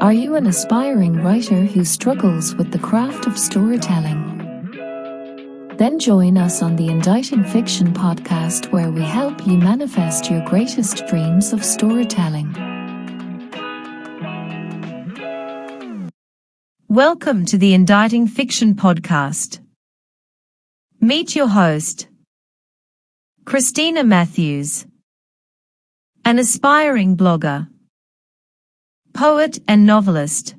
Are you an aspiring writer who struggles with the craft of storytelling? Then join us on the Inditing Fiction podcast, where we help you manifest your greatest dreams of storytelling. Welcome to the Inditing Fiction podcast. Meet your host, Christina Matthews, an aspiring blogger, poet and novelist.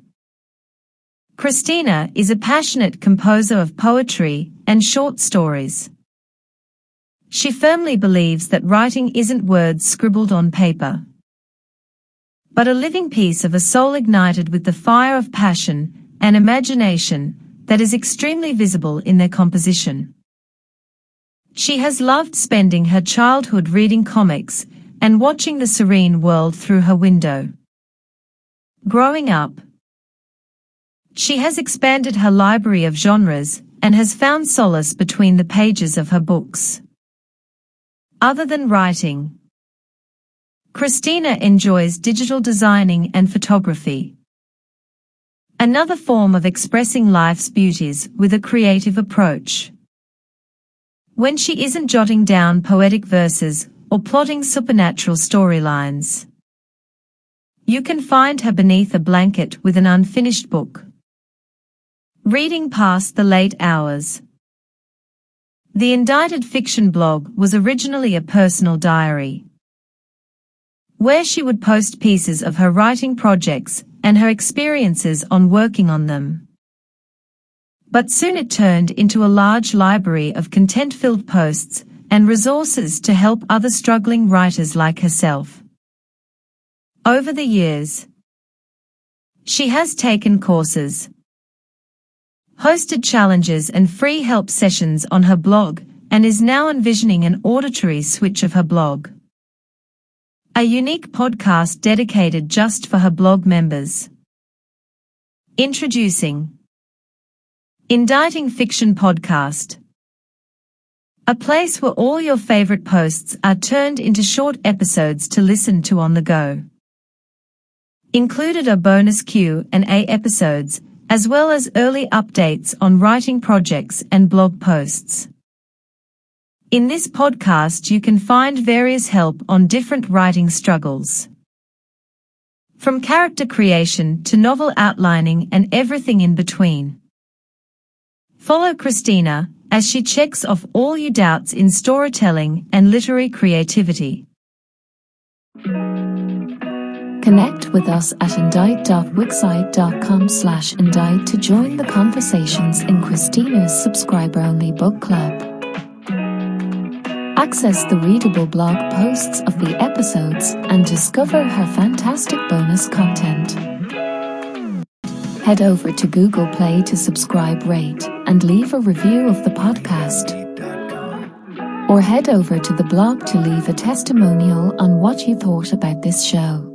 Christina is a passionate composer of poetry and short stories. She firmly believes that writing isn't words scribbled on paper, but a living piece of a soul ignited with the fire of passion and imagination that is extremely visible in their composition. She has loved spending her childhood reading comics and watching the serene world through her window. Growing up, she has expanded her library of genres and has found solace between the pages of her books. Other than writing, Christina enjoys digital designing and photography. Another form of expressing life's beauties with a creative approach. When she isn't jotting down poetic verses or plotting supernatural storylines, you can find her beneath a blanket with an unfinished book. Reading past the late hours. The Indited Fiction blog was originally a personal diary, where she would post pieces of her writing projects and her experiences on working on them. But soon it turned into a large library of content-filled posts and resources to help other struggling writers like herself. Over the years, she has taken courses, hosted challenges and free help sessions on her blog, and is now envisioning an auditory switch of her blog. A unique podcast dedicated just for her blog members. Introducing Inditing Fiction Podcast. A place where all your favorite posts are turned into short episodes to listen to on the go. Included are bonus Q&A episodes, as well as early updates on writing projects and blog posts. In this podcast you can find various help on different writing struggles. From character creation to novel outlining and everything in between. Follow Christina as she checks off all your doubts in storytelling and literary creativity. Connect with us at indite.wixsite.com slash indite to join the conversations in Christina's subscriber-only book club. Access the readable blog posts of the episodes and discover her fantastic bonus content. Head over to Google Play to subscribe, rate, and leave a review of the podcast. Or head over to the blog to leave a testimonial on what you thought about this show.